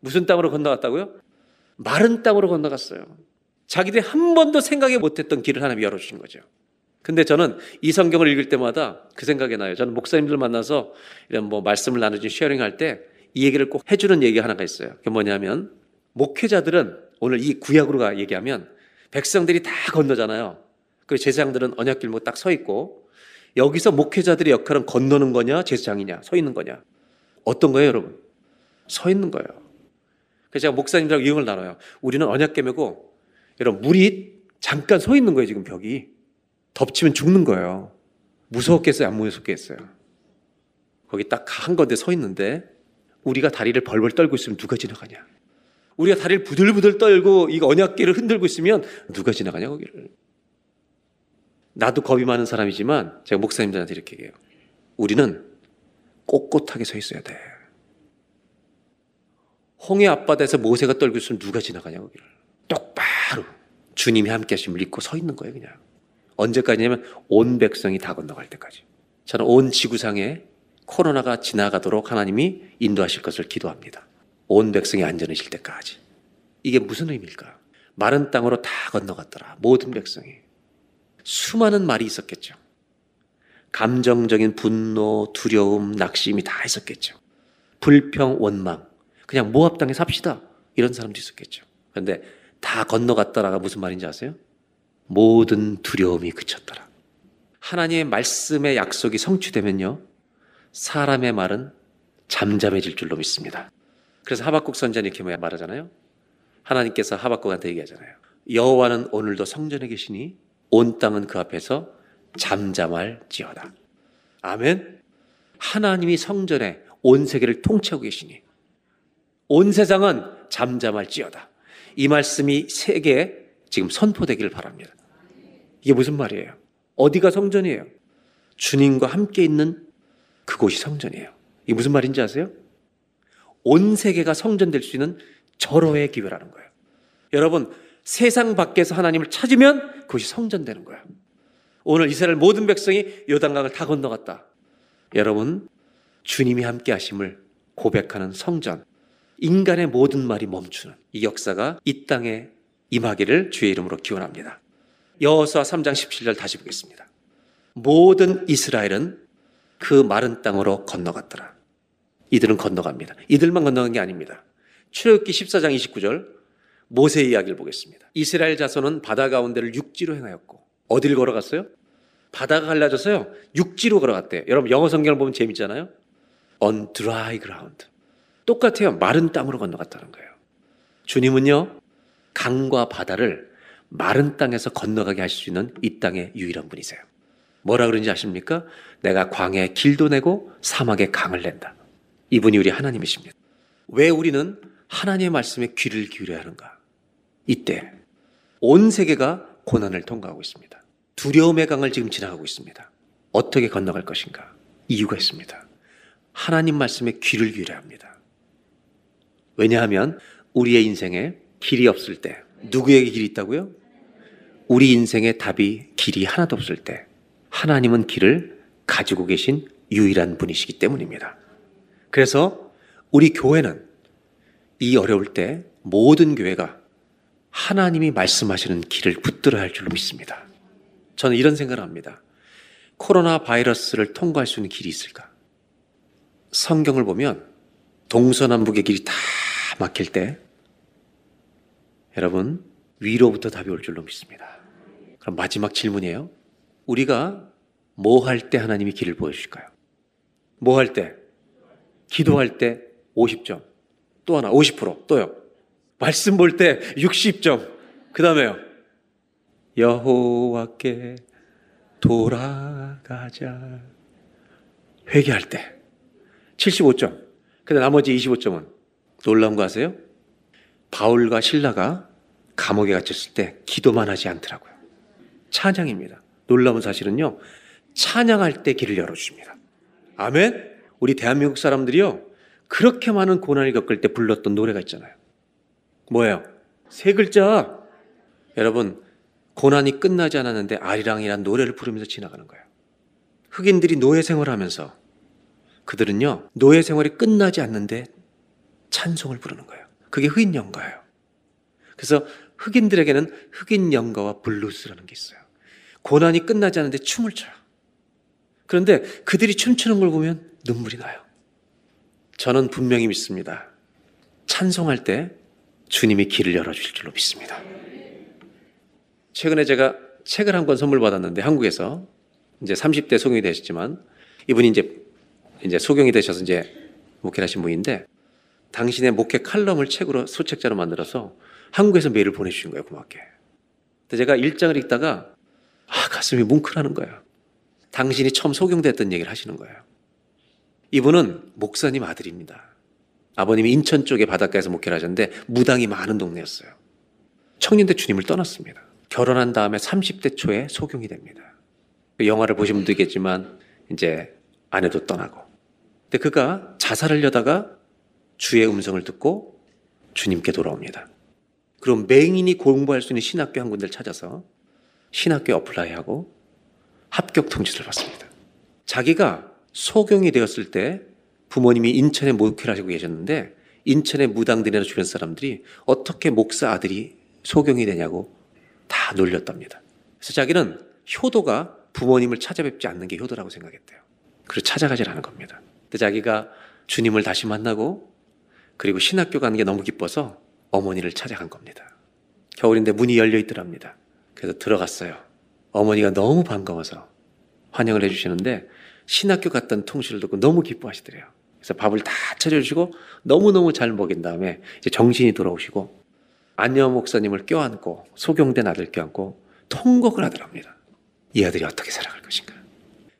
무슨 땅으로 건너갔다고요? 마른 땅으로 건너갔어요. 자기들이 한 번도 생각해 못했던 길을 하나님이 열어주신 거죠. 근데 저는 이 성경을 읽을 때마다 그 생각이 나요. 저는 목사님들 만나서 이런 뭐 말씀을 나누지 sharing 할 때 이 얘기를 꼭 해주는 얘기 하나가 있어요. 그게 뭐냐면 목회자들은 오늘 이 구약으로 얘기하면 백성들이 다 건너잖아요. 그 제사장들은 언약길 뭐딱서 있고 여기서 목회자들의 역할은 건너는 거냐 제사장이냐 서 있는 거냐 어떤 거예요 여러분? 서 있는 거예요. 그래서 제가 목사님들하고 이용을 나눠요. 우리는 언약계 메고 여러분 물이 잠깐 서 있는 거예요 지금 벽이 덮치면 죽는 거예요. 무서웠겠어요 안 무섭겠어요? 거기 딱 한 건데 서 있는데 우리가 다리를 벌벌 떨고 있으면 누가 지나가냐? 우리가 다리를 부들부들 떨고 이 언약계를 흔들고 있으면 누가 지나가냐 거기를. 나도 겁이 많은 사람이지만 제가 목사님들한테 이렇게 얘기해요. 우리는 꼿꼿하게 서 있어야 돼. 홍해 앞바다에서 모세가 떨고 있으면 누가 지나가냐 거기를. 똑바로 주님이 함께 하심을 믿고 서 있는 거예요 그냥. 언제까지냐면 온 백성이 다 건너갈 때까지. 저는 온 지구상에 코로나가 지나가도록 하나님이 인도하실 것을 기도합니다. 온 백성이 안전해질 때까지. 이게 무슨 의미일까? 마른 땅으로 다 건너갔더라. 모든 백성이. 수많은 말이 있었겠죠. 감정적인 분노, 두려움, 낙심이 다 있었겠죠. 불평, 원망. 그냥 모압 땅에 삽시다. 이런 사람도 있었겠죠. 그런데 다 건너갔더라가 무슨 말인지 아세요? 모든 두려움이 그쳤더라. 하나님의 말씀의 약속이 성취되면요. 사람의 말은 잠잠해질 줄로 믿습니다. 그래서 하박국 선자는 이렇게 말하잖아요. 하나님께서 하박국한테 얘기하잖아요. 여호와는 오늘도 성전에 계시니 온 땅은 그 앞에서 잠잠할지어다. 아멘. 하나님이 성전에 온 세계를 통치하고 계시니 온 세상은 잠잠할지어다. 이 말씀이 세계에 지금 선포되기를 바랍니다. 이게 무슨 말이에요? 어디가 성전이에요? 주님과 함께 있는 그곳이 성전이에요. 이게 무슨 말인지 아세요? 온 세계가 성전될 수 있는 절호의 기회라는 거예요. 여러분, 세상 밖에서 하나님을 찾으면 그것이 성전되는 거예요. 오늘 이스라엘 모든 백성이 요단강을 다 건너갔다. 여러분, 주님이 함께 하심을 고백하는 성전, 인간의 모든 말이 멈추는 이 역사가 이 땅에 임하기를 주의 이름으로 기원합니다. 여호수아 3장 17절 다시 보겠습니다. 모든 이스라엘은 그 마른 땅으로 건너갔더라. 이들은 건너갑니다. 이들만 건너간 게 아닙니다. 출애굽기 14장 29절 모세 이야기를 보겠습니다. 이스라엘 자손은 바다 가운데를 육지로 행하였고 어딜 걸어갔어요? 바다가 갈라져서요. 육지로 걸어갔대요. 여러분 영어 성경을 보면 재밌잖아요. on dry ground. 똑같아요. 마른 땅으로 건너갔다는 거예요. 주님은요. 강과 바다를 마른 땅에서 건너가게 하실 수 있는 이 땅의 유일한 분이세요. 뭐라 그런지 아십니까? 내가 광야에 길도 내고 사막에 강을 낸다. 이분이 우리 하나님이십니다. 왜 우리는 하나님의 말씀에 귀를 기울여야 하는가? 이때 온 세계가 고난을 통과하고 있습니다. 두려움의 강을 지금 지나가고 있습니다. 어떻게 건너갈 것인가? 이유가 있습니다. 하나님 말씀에 귀를 기울여야 합니다. 왜냐하면 우리의 인생에 길이 없을 때 누구에게 길이 있다고요? 우리 인생의 답이 길이 하나도 없을 때 하나님은 길을 가지고 계신 유일한 분이시기 때문입니다. 그래서 우리 교회는 이 어려울 때 모든 교회가 하나님이 말씀하시는 길을 붙들어야 할 줄로 믿습니다. 저는 이런 생각을 합니다. 코로나 바이러스를 통과할 수 있는 길이 있을까? 성경을 보면 동서남북의 길이 다 막힐 때 여러분 위로부터 답이 올 줄로 믿습니다. 그럼 마지막 질문이에요. 우리가 뭐 할 때 하나님이 길을 보여주실까요? 뭐 할 때? 기도할 때 50점. 또 하나 50% 또요. 말씀 볼 때 60점. 그 다음에요. 여호와께 돌아가자. 회개할 때 75점. 근데 나머지 25점은 놀라운 거 아세요? 바울과 신라가 감옥에 갇혔을 때 기도만 하지 않더라고요. 찬양입니다. 놀라운 사실은요. 찬양할 때 길을 열어주십니다. 아멘? 우리 대한민국 사람들이요. 그렇게 많은 고난을 겪을 때 불렀던 노래가 있잖아요. 뭐예요? 세 글자. 여러분, 고난이 끝나지 않았는데 아리랑이란 노래를 부르면서 지나가는 거예요. 흑인들이 노예 생활하면서 그들은요 노예 생활이 끝나지 않는데 찬송을 부르는 거예요. 그게 흑인 영가예요. 그래서 흑인들에게는 흑인 영가와 블루스라는 게 있어요. 고난이 끝나지 않는데 춤을 춰요. 그런데 그들이 춤추는 걸 보면 눈물이 나요. 저는 분명히 믿습니다. 찬송할 때 주님이 길을 열어주실 줄로 믿습니다. 최근에 제가 책을 한 권 선물 받았는데 한국에서 이제 30대 소경이 되셨지만 이분이 이제 이제 소경이 되셔서 이제 목회하신 분인데 당신의 목회 칼럼을 책으로 소책자로 만들어서 한국에서 메일을 보내주신 거예요 고맙게. 제가 일장을 읽다가 아 가슴이 뭉클하는 거예요. 당신이 처음 소경됐던 얘기를 하시는 거예요. 이분은 목사님 아들입니다. 아버님이 인천 쪽에 바닷가에서 목회를 하셨는데 무당이 많은 동네였어요. 청년 때 주님을 떠났습니다. 결혼한 다음에 30대 초에 소경이 됩니다. 그 영화를 보신 분도 있겠지만 이제 아내도 떠나고. 근데 그가 자살을 하려다가 주의 음성을 듣고 주님께 돌아옵니다. 그럼 맹인이 공부할 수 있는 신학교 한 군데를 찾아서 신학교에 apply하고 합격 통지를 받습니다. 자기가 소경이 되었을 때 부모님이 인천에 목회를 하시고 계셨는데 인천의 무당들이나 주변 사람들이 어떻게 목사 아들이 소경이 되냐고 다 놀렸답니다. 그래서 자기는 효도가 부모님을 찾아뵙지 않는 게 효도라고 생각했대요. 그래서 찾아가질 않은 겁니다. 근데 자기가 주님을 다시 만나고 그리고 신학교 가는 게 너무 기뻐서 어머니를 찾아간 겁니다. 겨울인데 문이 열려 있더랍니다. 그래서 들어갔어요. 어머니가 너무 반가워서 환영을 해주시는데 신학교 갔던 통실을 듣고 너무 기뻐하시더래요. 그래서 밥을 다 차려주시고 너무너무 잘 먹인 다음에 이제 정신이 돌아오시고 안녕 목사님을 껴안고 소경된 아들 껴안고 통곡을 하더랍니다. 이 아들이 어떻게 살아갈 것인가.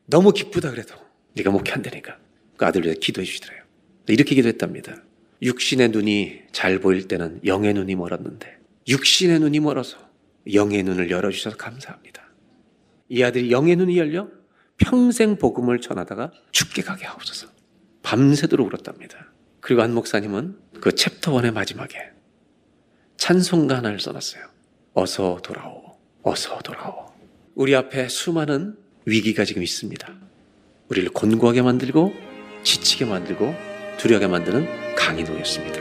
너무 기쁘다 그래도 네가 목회한다니까. 그 아들 위해 기도해 주시더래요. 이렇게 기도했답니다. 육신의 눈이 잘 보일 때는 영의 눈이 멀었는데 육신의 눈이 멀어서 영의 눈을 열어주셔서 감사합니다. 이 아들이 영의 눈이 열려 평생 복음을 전하다가 죽게 가게 하옵소서. 밤새도록 울었답니다. 그리고 한 목사님은 그 챕터 원의 마지막에 찬송가 하나를 써놨어요. 어서 돌아오, 어서 돌아오. 우리 앞에 수많은 위기가 지금 있습니다. 우리를 곤고하게 만들고 지치게 만들고 두려하게 만드는 강이 놓였습니다.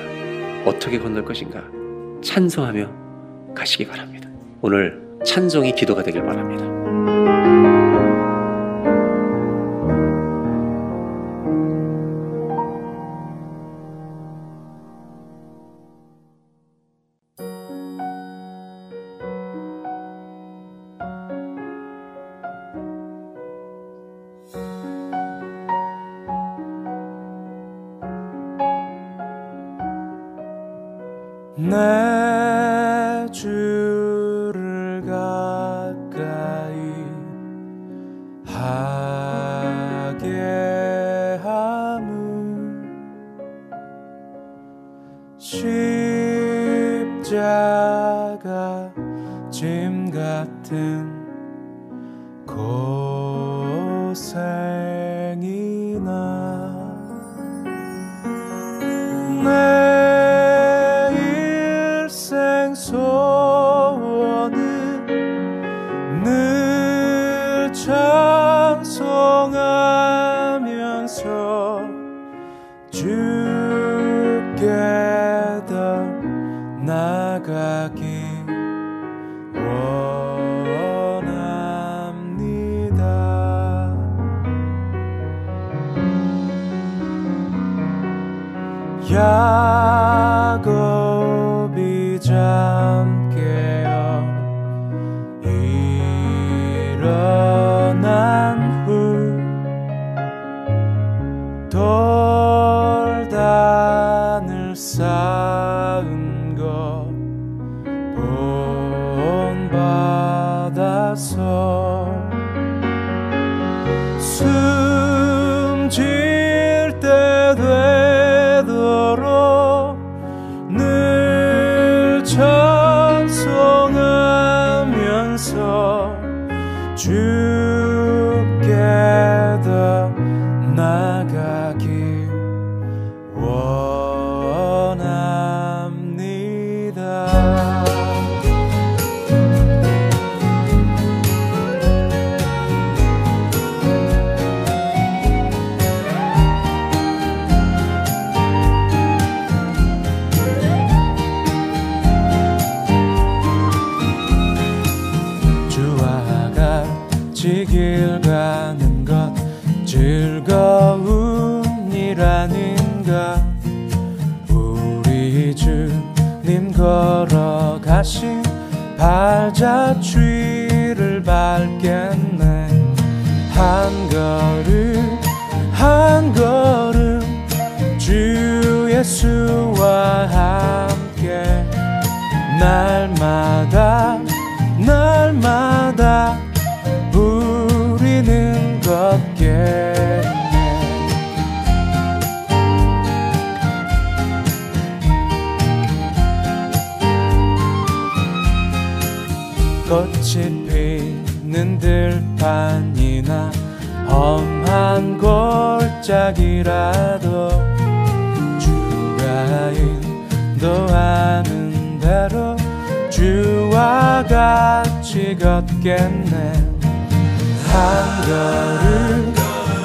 어떻게 건널 것인가? 찬송하며 가시기 바랍니다. 오늘 찬송이 기도가 되길 바랍니다. 주 꽃이 피는 들판이나 험한 골짜기라도 주가 인도하는 대로 주와 같이 걷겠네. 한 걸음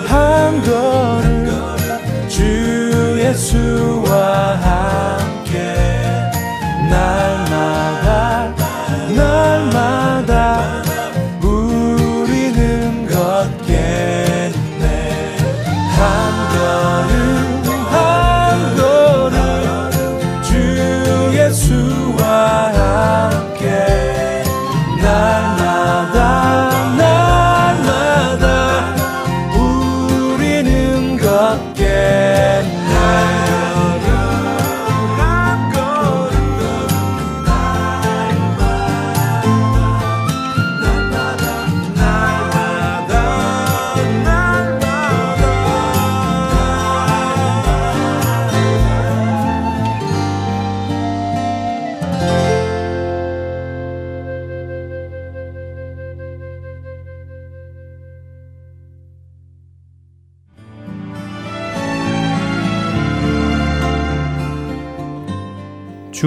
한 걸음 주 예수와 함께 날마다 날마다